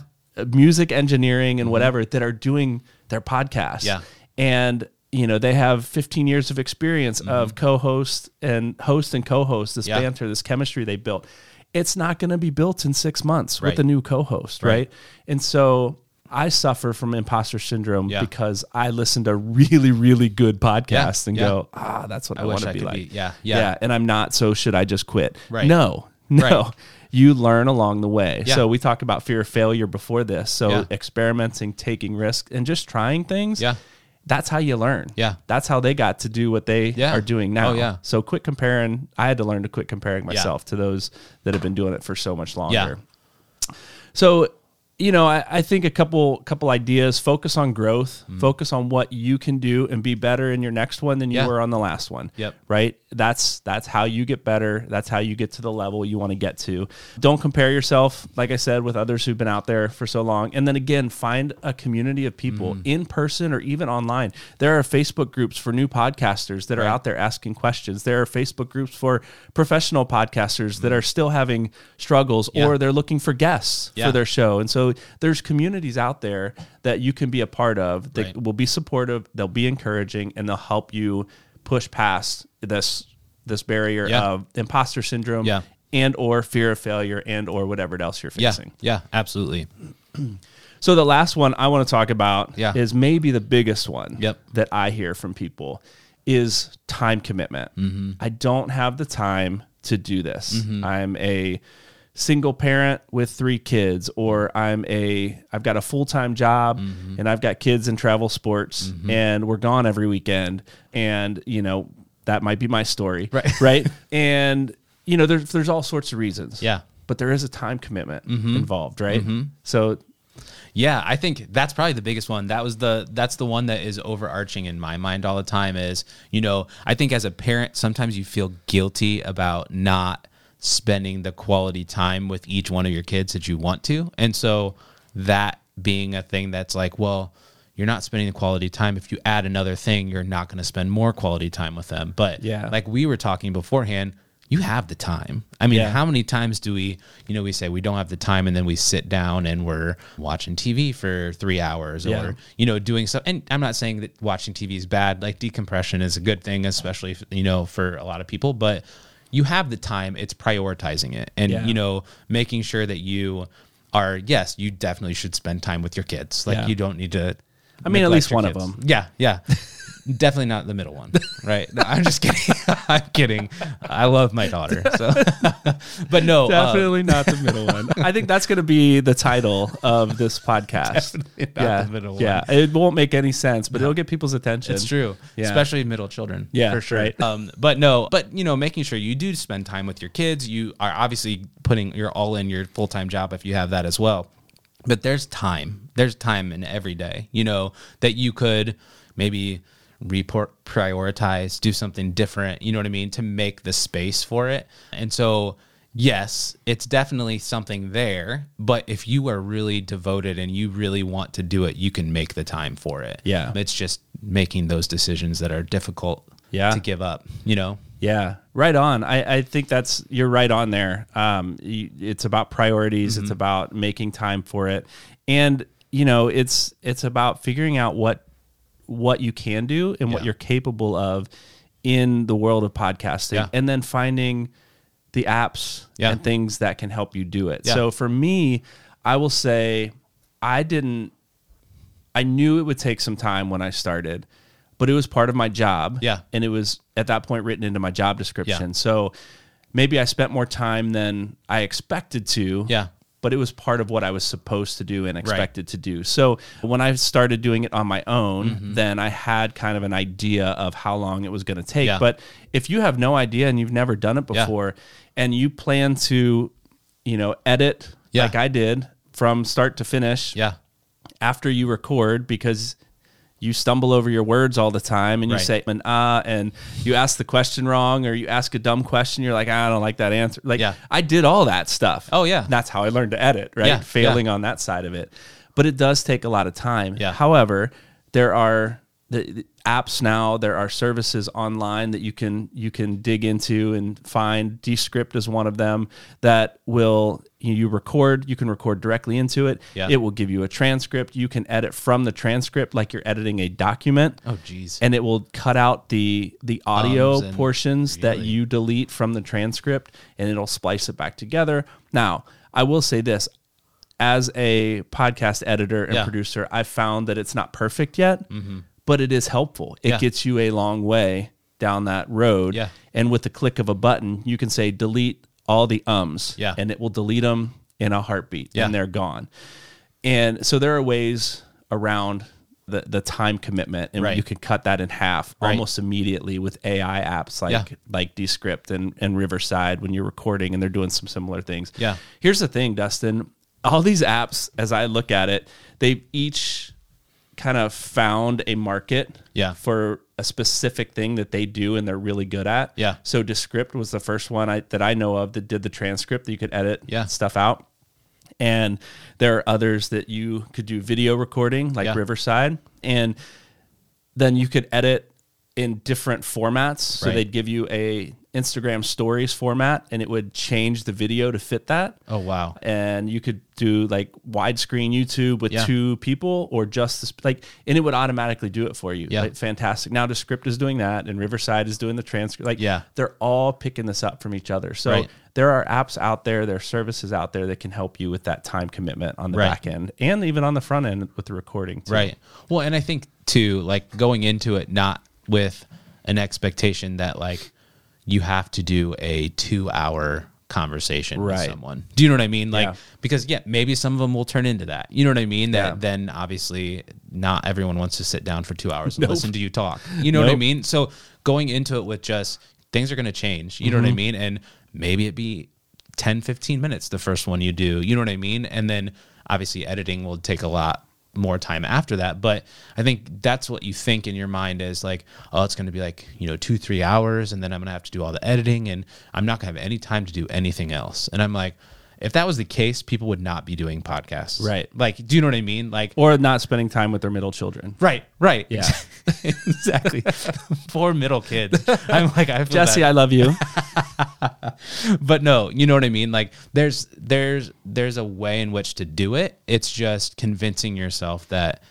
music engineering and whatever that are doing their podcast. Mm-hmm. Yeah. And you know, they have 15 years of experience of co-host and host and co-host this Mm-hmm. Yeah. banter, this chemistry they built. It's not going to be built in 6 months Right. with a new co-host, right? Right. And so I suffer from imposter syndrome Yeah. because I listen to really, really good podcasts and yeah. go, ah, that's what I, wish want to be like. be- yeah, yeah. And I'm not. So should I just quit? Right. No, no. You learn along the way. Yeah. So we talked about fear of failure before this. So Yeah. experimenting, taking risks, and just trying things. Yeah. That's how you learn. Yeah. That's how they got to do what they Yeah. are doing now. Oh, yeah. So quit comparing. I had to learn to quit comparing myself to those that have been doing it for so much longer. Yeah. So, you know, I, I think a couple couple ideas. Focus on growth. Focus on what you can do and be better in your next one than you Mm-hmm. Yeah. were on the last one. Yep. Right. That's that's how you get better. That's how you get to the level you want to get to. Don't compare yourself, like I said, with others who've been out there for so long. And then again, find a community of people Mm-hmm. in person or even online. There are Facebook groups for new podcasters that are out there asking questions. There are Facebook groups for professional podcasters that are still having struggles Mm-hmm. Yeah. or they're looking for guests Yeah. for their show. And so there's communities out there that you can be a part of that Right. will be supportive, they'll be encouraging, and they'll help you push past this this barrier Yeah. of imposter syndrome Yeah. and or fear of failure and or whatever else you're facing. yeah, absolutely. So the last one I want to talk about Yeah. is maybe the biggest one Yep. that I hear from people is time commitment. Mm-hmm. I don't have the time to do this. I'm a single parent with three kids or I'm a I've got a full-time job Mm-hmm. and I've got kids in travel sports and we're gone every weekend and you know that might be my story Right. right and you know there's there's all sorts of reasons Yeah. Mm-hmm. but there is a time commitment involved right so Yeah, I think that's probably the biggest one. That was the that's the one that is overarching in my mind all the time is, you know, I think as a parent sometimes you feel guilty about not spending the quality time with each one of your kids that you want to. And so that being a thing that's like, well, you're not spending the quality time. If you add another thing, you're not going to spend more quality time with them. But Yeah. like we were talking beforehand, you have the time. I mean, Yeah. how many times do we, you know, we say we don't have the time and then we sit down and we're watching TV for three hours or, you know, doing stuff. And I'm not saying that watching TV is bad. Like decompression is a good thing, especially, if, you know, for a lot of people. But you have the time, it's prioritizing it and, Yeah. you know, making sure that you are, yes, you definitely should spend time with your kids. Like Yeah. you don't need to. I mean, at least one of them. Yeah. Yeah. Definitely not the middle one, right? No, I'm just kidding. I'm kidding. I love my daughter, so. but no, uh, definitely not the middle one I think that's going to be the title of this podcast yeah the middle one. yeah it won't make any sense but it'll get people's attention It's true, Yeah. especially middle children. Yeah, for sure. right. Um, but no, but you know, making sure you do spend time with your kids. You are obviously putting your all in your full time job if you have that as well. But there's time. There's time in every day. You know that you could maybe report prioritize do something different you know what i mean to make the space for it and so yes it's definitely something there but if you are really devoted and you really want to do it you can make the time for it Yeah. it's just making those decisions that are difficult Yeah. to give up you know Yeah, right on. I, I think that's you're right on there. Um, you, it's about priorities. Mm-hmm. It's about making time for it, and you know, it's it's about figuring out what what you can do and what you're capable of in the world of podcasting, Yeah. and then finding the apps Yeah. and things that can help you do it. Yeah. So for me, I will say I didn't. I knew it would take some time when I started, but it was part of my job. Yeah. And it was at that point written into my job description. Yeah. So maybe I spent more time than I expected to. Yeah. But it was part of what I was supposed to do and expected to do. So when I started doing it on my own, Mm-hmm. then I had kind of an idea of how long it was going to take. Yeah. But if you have no idea and you've never done it Yeah. before and you plan to, you know, edit Yeah. like I did from start to finish yeah after you record because you stumble over your words all the time and you Right. say an ah and you ask the question wrong or you ask a dumb question you're like "Ah, I don't like that answer like Yeah. I did all that stuff Oh, yeah. that's how I learned to edit right Yeah, failing on that side of it but it does take a lot of time Yeah. however there are the, the apps now there are services online that you can you can dig into and find descript is one of them that will you, record you can record directly into it. Yeah. it will give you a transcript. You can edit from the transcript like you're editing a document. Oh geez and it will cut out the the audio and- portions that you delete from the transcript and it'll splice it back together. Now i will say this. As a podcast editor and Yeah. producer i've found that it's not perfect yet mm-hmm. but it is helpful. It Yeah. gets you a long way down that road. Yeah. and with the click of a button you can say delete all the ums Yeah. and it will delete them in a heartbeat Yeah. and they're gone and so there are ways around the, the time commitment and Right. you can cut that in half Right. almost immediately with AI apps like Yeah. like Descript and, and Riverside when you're recording and they're doing some similar things. Yeah. Here's the thing, Dustin. All these apps, as I look at it, they've each kind of found a market Yeah. for a specific thing that they do and they're really good at. Yeah. So Descript was the first one I, that I know of that did the transcript that you could edit Yeah. stuff out. And there are others that you could do video recording, like Yeah. Riverside, and then you could edit in different formats. So Right. they'd give you a Instagram stories format and it would change the video to fit that. oh wow And you could do like widescreen YouTube with Yeah. two people or just this, like, and it would automatically do it for you. Yeah. Like, fantastic. Now Descript is doing that and Riverside is doing the transcript. Like, Yeah. they're all picking this up from each other. So Right. there are apps out there, there are services out there that can help you with that time commitment on the Right. back end and even on the front end with the recording. Too. Right. Well, and I think too, like going into it not with an expectation that like you have to do a two hour conversation with someone. Do you know what I mean? Like Yeah. because yeah, maybe some of them will turn into that. You know what I mean? That Yeah. then obviously not everyone wants to sit down for 2 hours and listen to you talk. You know what I mean? So going into it with just things are going to change. You know Mm-hmm. what I mean? And maybe it be 10 15 minutes the first one you do. You know what I mean? And then obviously editing will take a lot more time after that. But i think that's what you think in your mind is like oh it's going to be like you know two three hours and then i'm going to have to do all the editing and i'm not going to have any time to do anything else. And i'm like if that was the case people would not be doing podcasts Right. like do you know what i mean like or not spending time with their middle children. right right Yeah. exactly poor middle kids i'm like i Jesse, bad. I love you. but no, you know what I mean? Like there's there's there's a way in which to do it. It's just convincing yourself that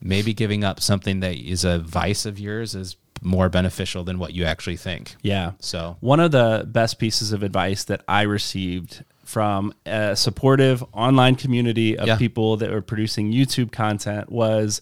maybe giving up something that is a vice of yours is more beneficial than what you actually think. Yeah. So One of the best pieces of advice that I received from a supportive online community of Yeah. people that were producing YouTube content was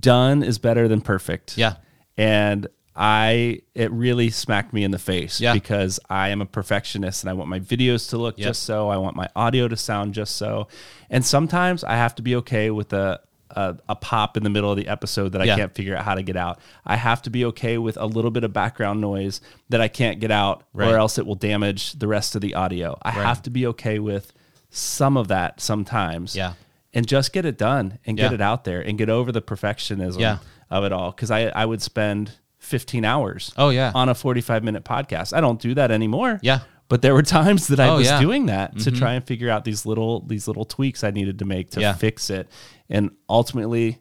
done is better than perfect. Yeah. And I it really smacked me in the face Yeah. because I am a perfectionist and I want my videos to look Yep. just so. I want my audio to sound just so. And sometimes I have to be okay with a a, a pop in the middle of the episode that I Yeah. can't figure out how to get out. I have to be okay with a little bit of background noise that I can't get out Right. or else it will damage the rest of the audio. I have to be okay with some of that sometimes. Yeah. And just get it done and get Yeah. it out there and get over the perfectionism Yeah. of it all. Cause I, I would spend 15 hours Oh, yeah. on a 45 minute podcast. I don't do that anymore. Yeah. But there were times that I Oh, was yeah. Mm-hmm. doing that to try and figure out these little these little tweaks I needed to make to Yeah. fix it. And ultimately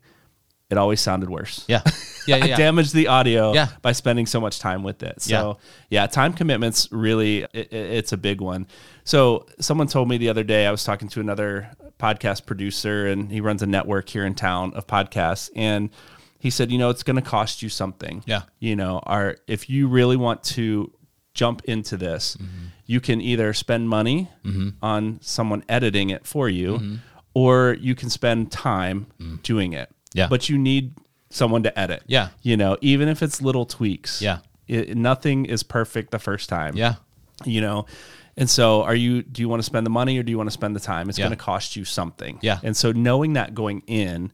it always sounded worse. yeah. Yeah, yeah. I damaged the audio Yeah. by spending so much time with it. So yeah, time commitments really i i- it's a big one. So someone told me the other day I was talking to another podcast producer and he runs a network here in town of podcasts and he said, you know, it's going to cost you something. Yeah. You know, are if you really want to jump into this, Mm-hmm. You can either spend money on someone editing it for you or you can spend time doing it. Mm-hmm. Yeah. But you need someone to edit. Yeah. You know, even if it's little tweaks. Yeah. It, nothing is perfect the first time. Yeah. You know, and so are you, do you want to spend the money or do you want to spend the time? It's Yeah. going to cost you something. Yeah. And so knowing that going in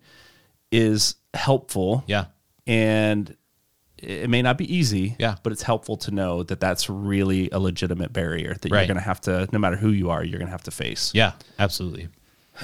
is helpful. Yeah. And it may not be easy. Yeah. But it's helpful to know that that's really a legitimate barrier that you're going to have to, no matter who you are, you're going to have to face. Yeah. Absolutely.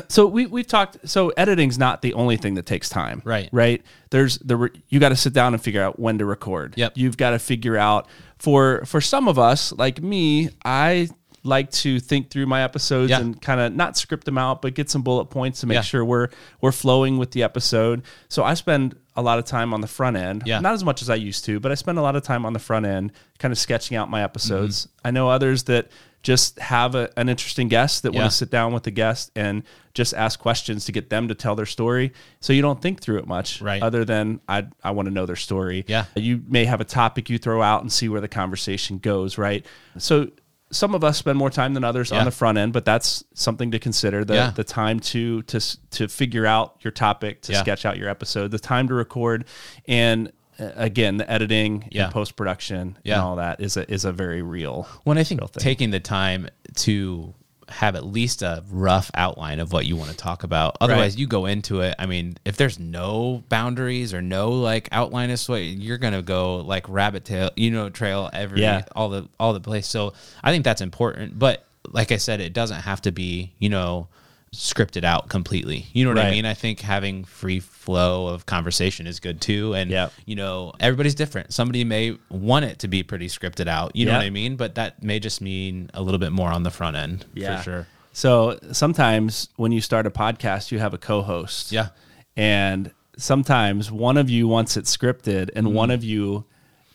So we we've talked. So editing's not the only thing that takes time. Right. Right. There's the re- you got to sit down and figure out when to record. Yep. You've got to figure out for for some of us like me, I like to think through my episodes Yeah. and kind of not script them out, but get some bullet points to make Yeah. sure we're we're flowing with the episode. So I spend a lot of time on the front end. Yeah. Not as much as I used to, but I spend a lot of time on the front end, kind of sketching out my episodes. Mm-hmm. I know others that just have a, an interesting guest that want to sit down with the guest and just ask questions to get them to tell their story. So you don't think through it much, Right. Other than I, I want to know their story. Yeah. You may have a topic you throw out and see where the conversation goes, right? So some of us spend more time than others Yeah. on the front end, but that's something to consider. The Yeah. the time to to to figure out your topic, to Yeah. sketch out your episode, the time to record, and uh, again the editing Yeah. and post production Yeah. and all that is a is a very real. When I think taking the time to have at least a rough outline of what you want to talk about. Otherwise, you go into it. I mean, if there's no boundaries or no like outline of what you're gonna go like rabbit tail, you know, trail every Yeah. all the all the place. So I think that's important. But like I said, it doesn't have to be you know scripted out completely. You know what I mean? I think having free flow of conversation is good too. And Yep. you know, everybody's different. Somebody may want it to be pretty scripted out. You know what I mean? But that may just mean a little bit more on the front end for sure. So sometimes when you start a podcast, you have a co-host. Yeah. And sometimes one of you wants it scripted and mm-hmm. one of you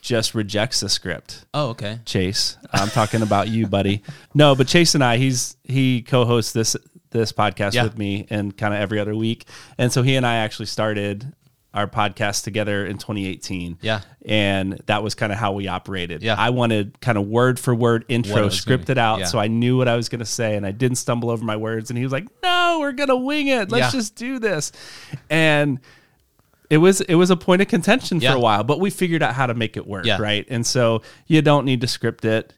just rejects the script. Oh, okay. Chase, I'm talking about you, buddy. No, but Chase and I, he's he co-hosts this this podcast Yeah. with me and kind of every other week. And so he and I actually started our podcast together in 2018. Yeah. And that was kind of how we operated. Yeah. I wanted kind of word for word intro was gonna scripted out yeah. so I knew what I was going to say and I didn't stumble over my words and he was like, "No, we're going to wing it. Let's Yeah. just do this." And it was it was a point of contention Yeah. for a while, but we figured out how to make it work, Yeah. right? And so you don't need to script it.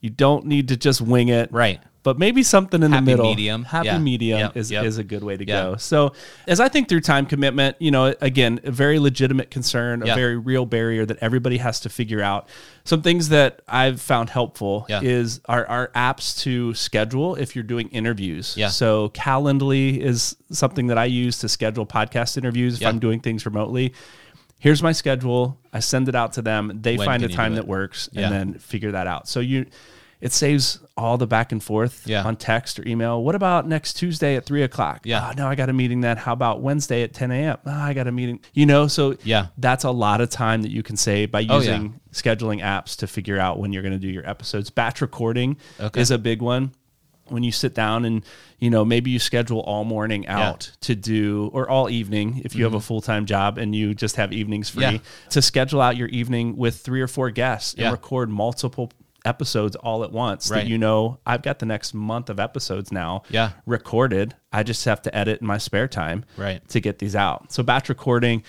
You don't need to just wing it. Right. But maybe something in Happy the middle. medium. Happy Yeah. medium Yep. is, Yep. is a good way to Yeah. go. So as I think through time commitment, you know, again, a very legitimate concern, a very real barrier that everybody has to figure out. Some things that I've found helpful is our, our apps to schedule if you're doing interviews. Yeah. So Calendly is something that I use to schedule podcast interviews if. I'm doing things remotely. Here's my schedule. I send it out to them. They When find a time that works Yeah. and then figure that out. So you it saves all the back and forth Yeah. on text or email. What about next Tuesday at three o'clock? Yeah. Ah, oh, no, I got a meeting then. How about Wednesday at 10 a.m.? Oh, ah, I got a meeting. You know, so Yeah. that's a lot of time that you can save by Oh, yeah. using scheduling apps to figure out when you're going to do your episodes. Batch recording Okay. is a big one. When you sit down and you know maybe you schedule all morning out to do or all evening if you have a full time job and you just have evenings free Mm-hmm. Yeah. to schedule out your evening with three or four guests and record multiple episodes all at once that you know I've got the next month of episodes now Yeah. recorded. I just have to edit in my spare time Right. to get these out. So batch recording,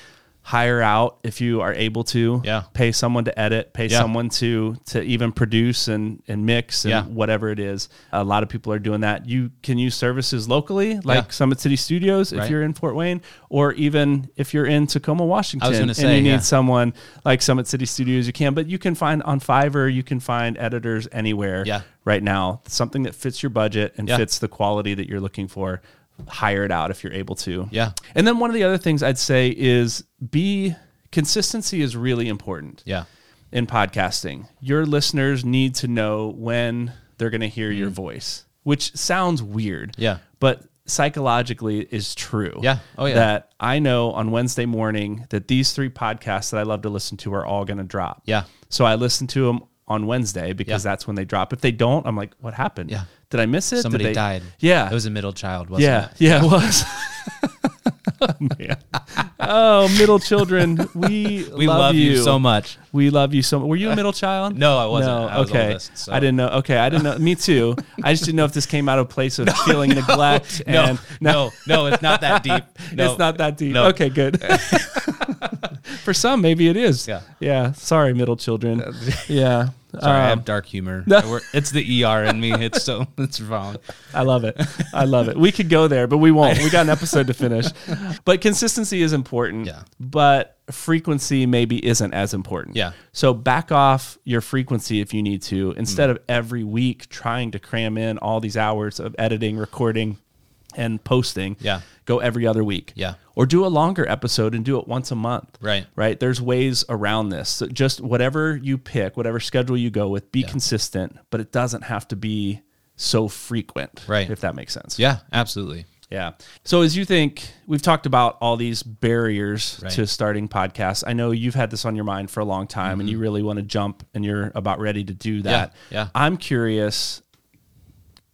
hire out if you are able to. Yeah. Pay someone to edit, pay Yeah. someone to to even produce and and mix and Yeah. whatever it is. A lot of people are doing that. You can use services locally like Yeah. Summit City Studios if Right. you're in Fort Wayne or even if you're in Tacoma, Washington gonna and you need someone like Summit City Studios you can, but you can find on Fiverr, you can find editors anywhere Yeah. right now. Something that fits your budget and fits the quality that you're looking for. Hire it out if you're able to. Yeah. And then one of the other things I'd say is be consistency is really important Yeah. in podcasting. Your listeners need to know when they're going to hear your voice, which sounds weird. Mm. Yeah. But psychologically is true. Yeah. Oh, yeah. That I know on Wednesday morning that these three podcasts that I love to listen to are all going to drop. Yeah. So I listen to them on Wednesday because Yeah. that's when they drop. If they don't, I'm like, what happened? Yeah. Did I miss it? Somebody they- died. Yeah. It was a middle child, wasn't Yeah, it? yeah, it was. oh, man. Oh, middle children, we We love, love, you. so much. We love you so much. Were you a middle child? No, I wasn't. I was okay. oldest, so. I didn't know. Okay, I didn't know. Me too. I just didn't know if this came out of a place of feeling neglect. No, and no, no, it's not that deep. No. it's not that deep. No. Okay, good. For some, maybe it is. Yeah. Yeah. Sorry, middle children. Yeah. Sorry, I Um, have dark humor. no. I work- It's the ER in me. It's so it's wrong. I love it. I love it. We could go there, but we won't. We got an episode to finish. But consistency is important. Yeah. But frequency maybe isn't as important. Yeah. So back off your frequency if you need to, instead of every week trying to cram in all these hours of editing, recording, and posting. Yeah. Go every other week. Yeah. Or do a longer episode and do it once a month. Right. Right. There's ways around this. So just whatever you pick, whatever schedule you go with, be consistent, but it doesn't have to be so frequent. Right. If that makes sense. Yeah, absolutely. Yeah. So as you think, we've talked about all these barriers Right. to starting podcasts. I know you've had this on your mind for a long time and you really want to jump and you're about ready to do that. Mm-hmm. yeah. I'm curious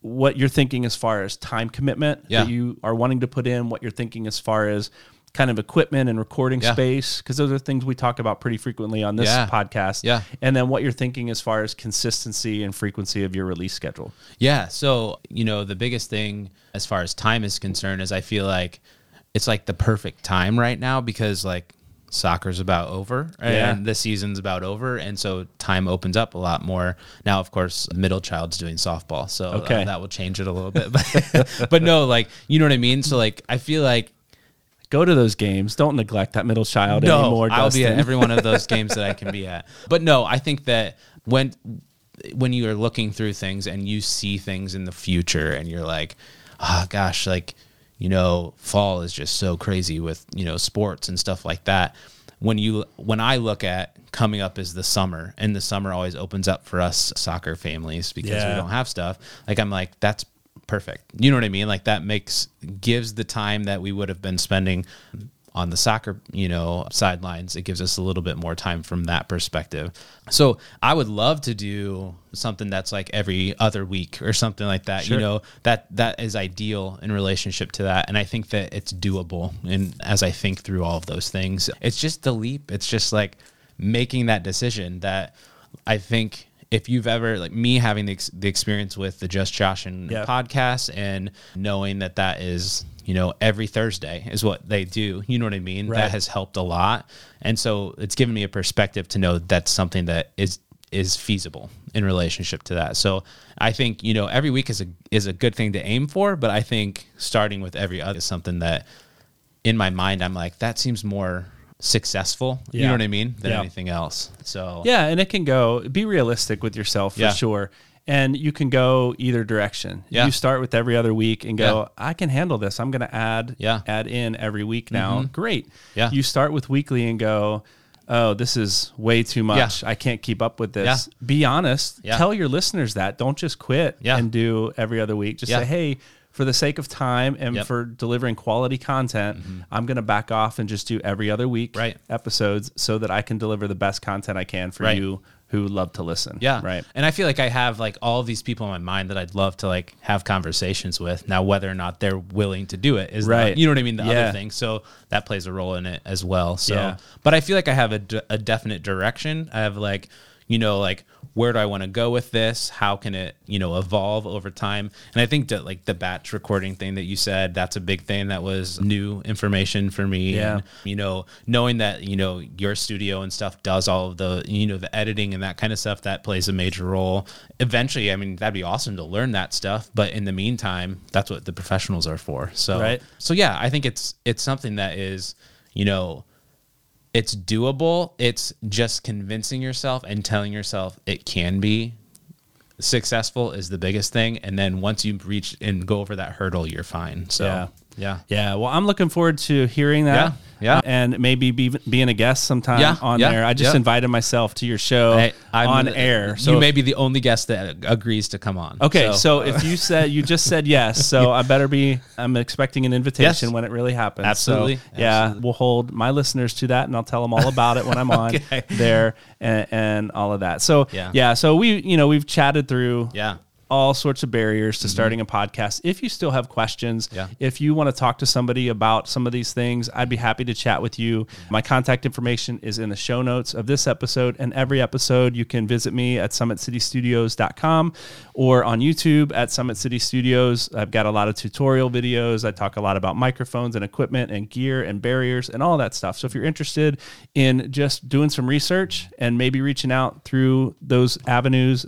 what you're thinking as far as time commitment Yeah. that you are wanting to put in, what you're thinking as far as kind of equipment and recording Yeah. space because those are things we talk about pretty frequently on this Yeah. podcast. Yeah. And then what you're thinking as far as consistency and frequency of your release schedule. Yeah. So, you know, the biggest thing as far as time is concerned is I feel like it's like the perfect time right now because like soccer's about over Yeah. and the season's about over. And so time opens up a lot more. Now, of course, middle child's doing softball. So uh, Okay. that will change it a little bit. But, but no, like, you know what I mean? So, like, I feel like Go to those games. Don't neglect that middle child anymore. I'll be at every one of those games that I can be at. But no, I think that when when you are looking through things and you see things in the future and you're like, oh gosh, like you know, fall is just so crazy with you know sports and stuff like that. When you when I look at coming up is the summer and the summer always opens up for us soccer families because Yeah. we don't have stuff. Like I'm like that's perfect. You know what I mean? Like that makes gives the time that we would have been spending on the soccer, you know, sidelines. It gives us a little bit more time from that perspective. So I would love to do something that's like every other week or something like that. Sure. You know, that that is ideal in relationship to that. And I think that it's doable. And as I think through all of those things, it's just the leap. It's just like making that decision that I think if you've ever like me having the, ex- the experience with the Just Josh and Yeah. podcast and knowing that that is you know every Thursday is what they do. You know what I mean? Right. That has helped a lot, and so it's given me a perspective to know that's something that is is feasible in relationship to that. So I think you know every week is a is a good thing to aim for, but I think starting with every other is something that in my mind I'm like that seems more successful. You know what I mean than Yeah. anything else. So Yeah, and it can go be realistic with yourself for Yeah. sure. And you can go either direction. Yeah. You start with every other week and go, Yeah. I can handle this. I'm going to add Yeah. Mm-hmm. add in every week now. Great. Yeah. You start with weekly and go, oh, this is way too much. I can't keep up with this. Be honest. Yeah. Tell your listeners that. Don't just quit Yeah. and do every other week. Just Yeah. say, hey, for the sake of time and Yep. Mm-hmm. for delivering quality content, I'm going to back off and just do every other week Right. episodes so that I can deliver the best content I can for Right. you who love to listen. Yeah. Right. And I feel like I have like all these people in my mind that I'd love to like have conversations with. Now, whether or not they're willing to do it is not- Right. you know what I mean? The Yeah. other thing. So that plays a role in it as well. So, Yeah. but I feel like I have a, d- a definite direction. I have like, you know, like where do I want to go with this? How can it, you know, evolve over time? And I think that like the batch recording thing that you said, that's a big thing that was new information for me. Yeah. And, you know, knowing that, you know, your studio and stuff does all of the, you know, the editing and that kind of stuff, that plays a major role. Eventually, I mean, that'd be awesome to learn that stuff. But in the meantime, that's what the professionals are for. So, Right. so yeah, I think it's, it's something that is, you know, it's doable. It's just convincing yourself and telling yourself it can be successful is the biggest thing. And then once you reach and go over that hurdle, you're fine. So, Yeah. Yeah. Yeah, well, I'm looking forward to hearing that. Yeah, yeah. And maybe be, being a guest sometime Yeah, on yeah, there. I just invited myself to your show Hey, on air. So you may be the only guest that agrees to come on. Okay, so, if you said you just said yes, so I better be. I'm expecting an invitation Yes. when it really happens. Absolutely. So, yeah, we'll hold my listeners to that, and I'll tell them all about it when I'm on there and, and all of that. So Yeah. yeah, so we you know we've chatted through yeah, all sorts of barriers to mm-hmm. starting a podcast. If you still have questions, Yeah. if you want to talk to somebody about some of these things, I'd be happy to chat with you. Mm-hmm. My contact information is in the show notes of this episode and every episode. You can visit me at summitcitystudios.com or on YouTube at Summit City Studios. I've got a lot of tutorial videos. I talk a lot about microphones and equipment and gear and barriers and all that stuff. So if you're interested in just doing some research and maybe reaching out through those avenues,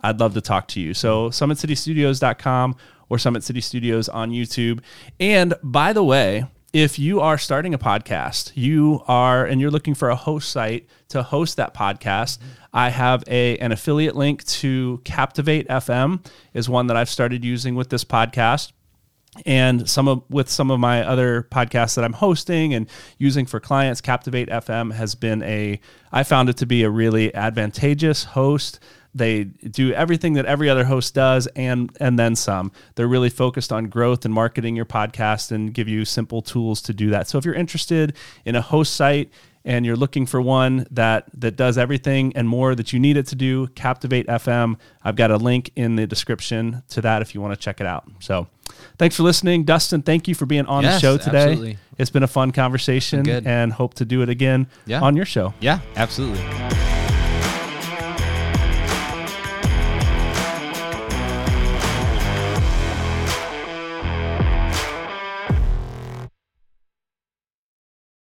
I'd love to talk to you. So summitcitystudios.com or Summit City Studios on YouTube. And by the way, if you are starting a podcast, you are and you're looking for a host site to host that podcast, I have a an affiliate link to Captivate FM is one that I've started using with this podcast and some of with some of my other podcasts that I'm hosting and using for clients, Captivate FM has been a I found it to be a really advantageous host. They do everything that every other host does and and then some. They're really focused on growth and marketing your podcast and give you simple tools to do that. So if you're interested in a host site and you're looking for one that that does everything and more that you need it to do, Captivate FM. I've got a link in the description to that if you want to check it out. So, thanks for listening, Dustin. Thank you for being on the show today. absolutely. It's been a fun conversation, and hope to do it again Yeah. on your show. yeah, absolutely.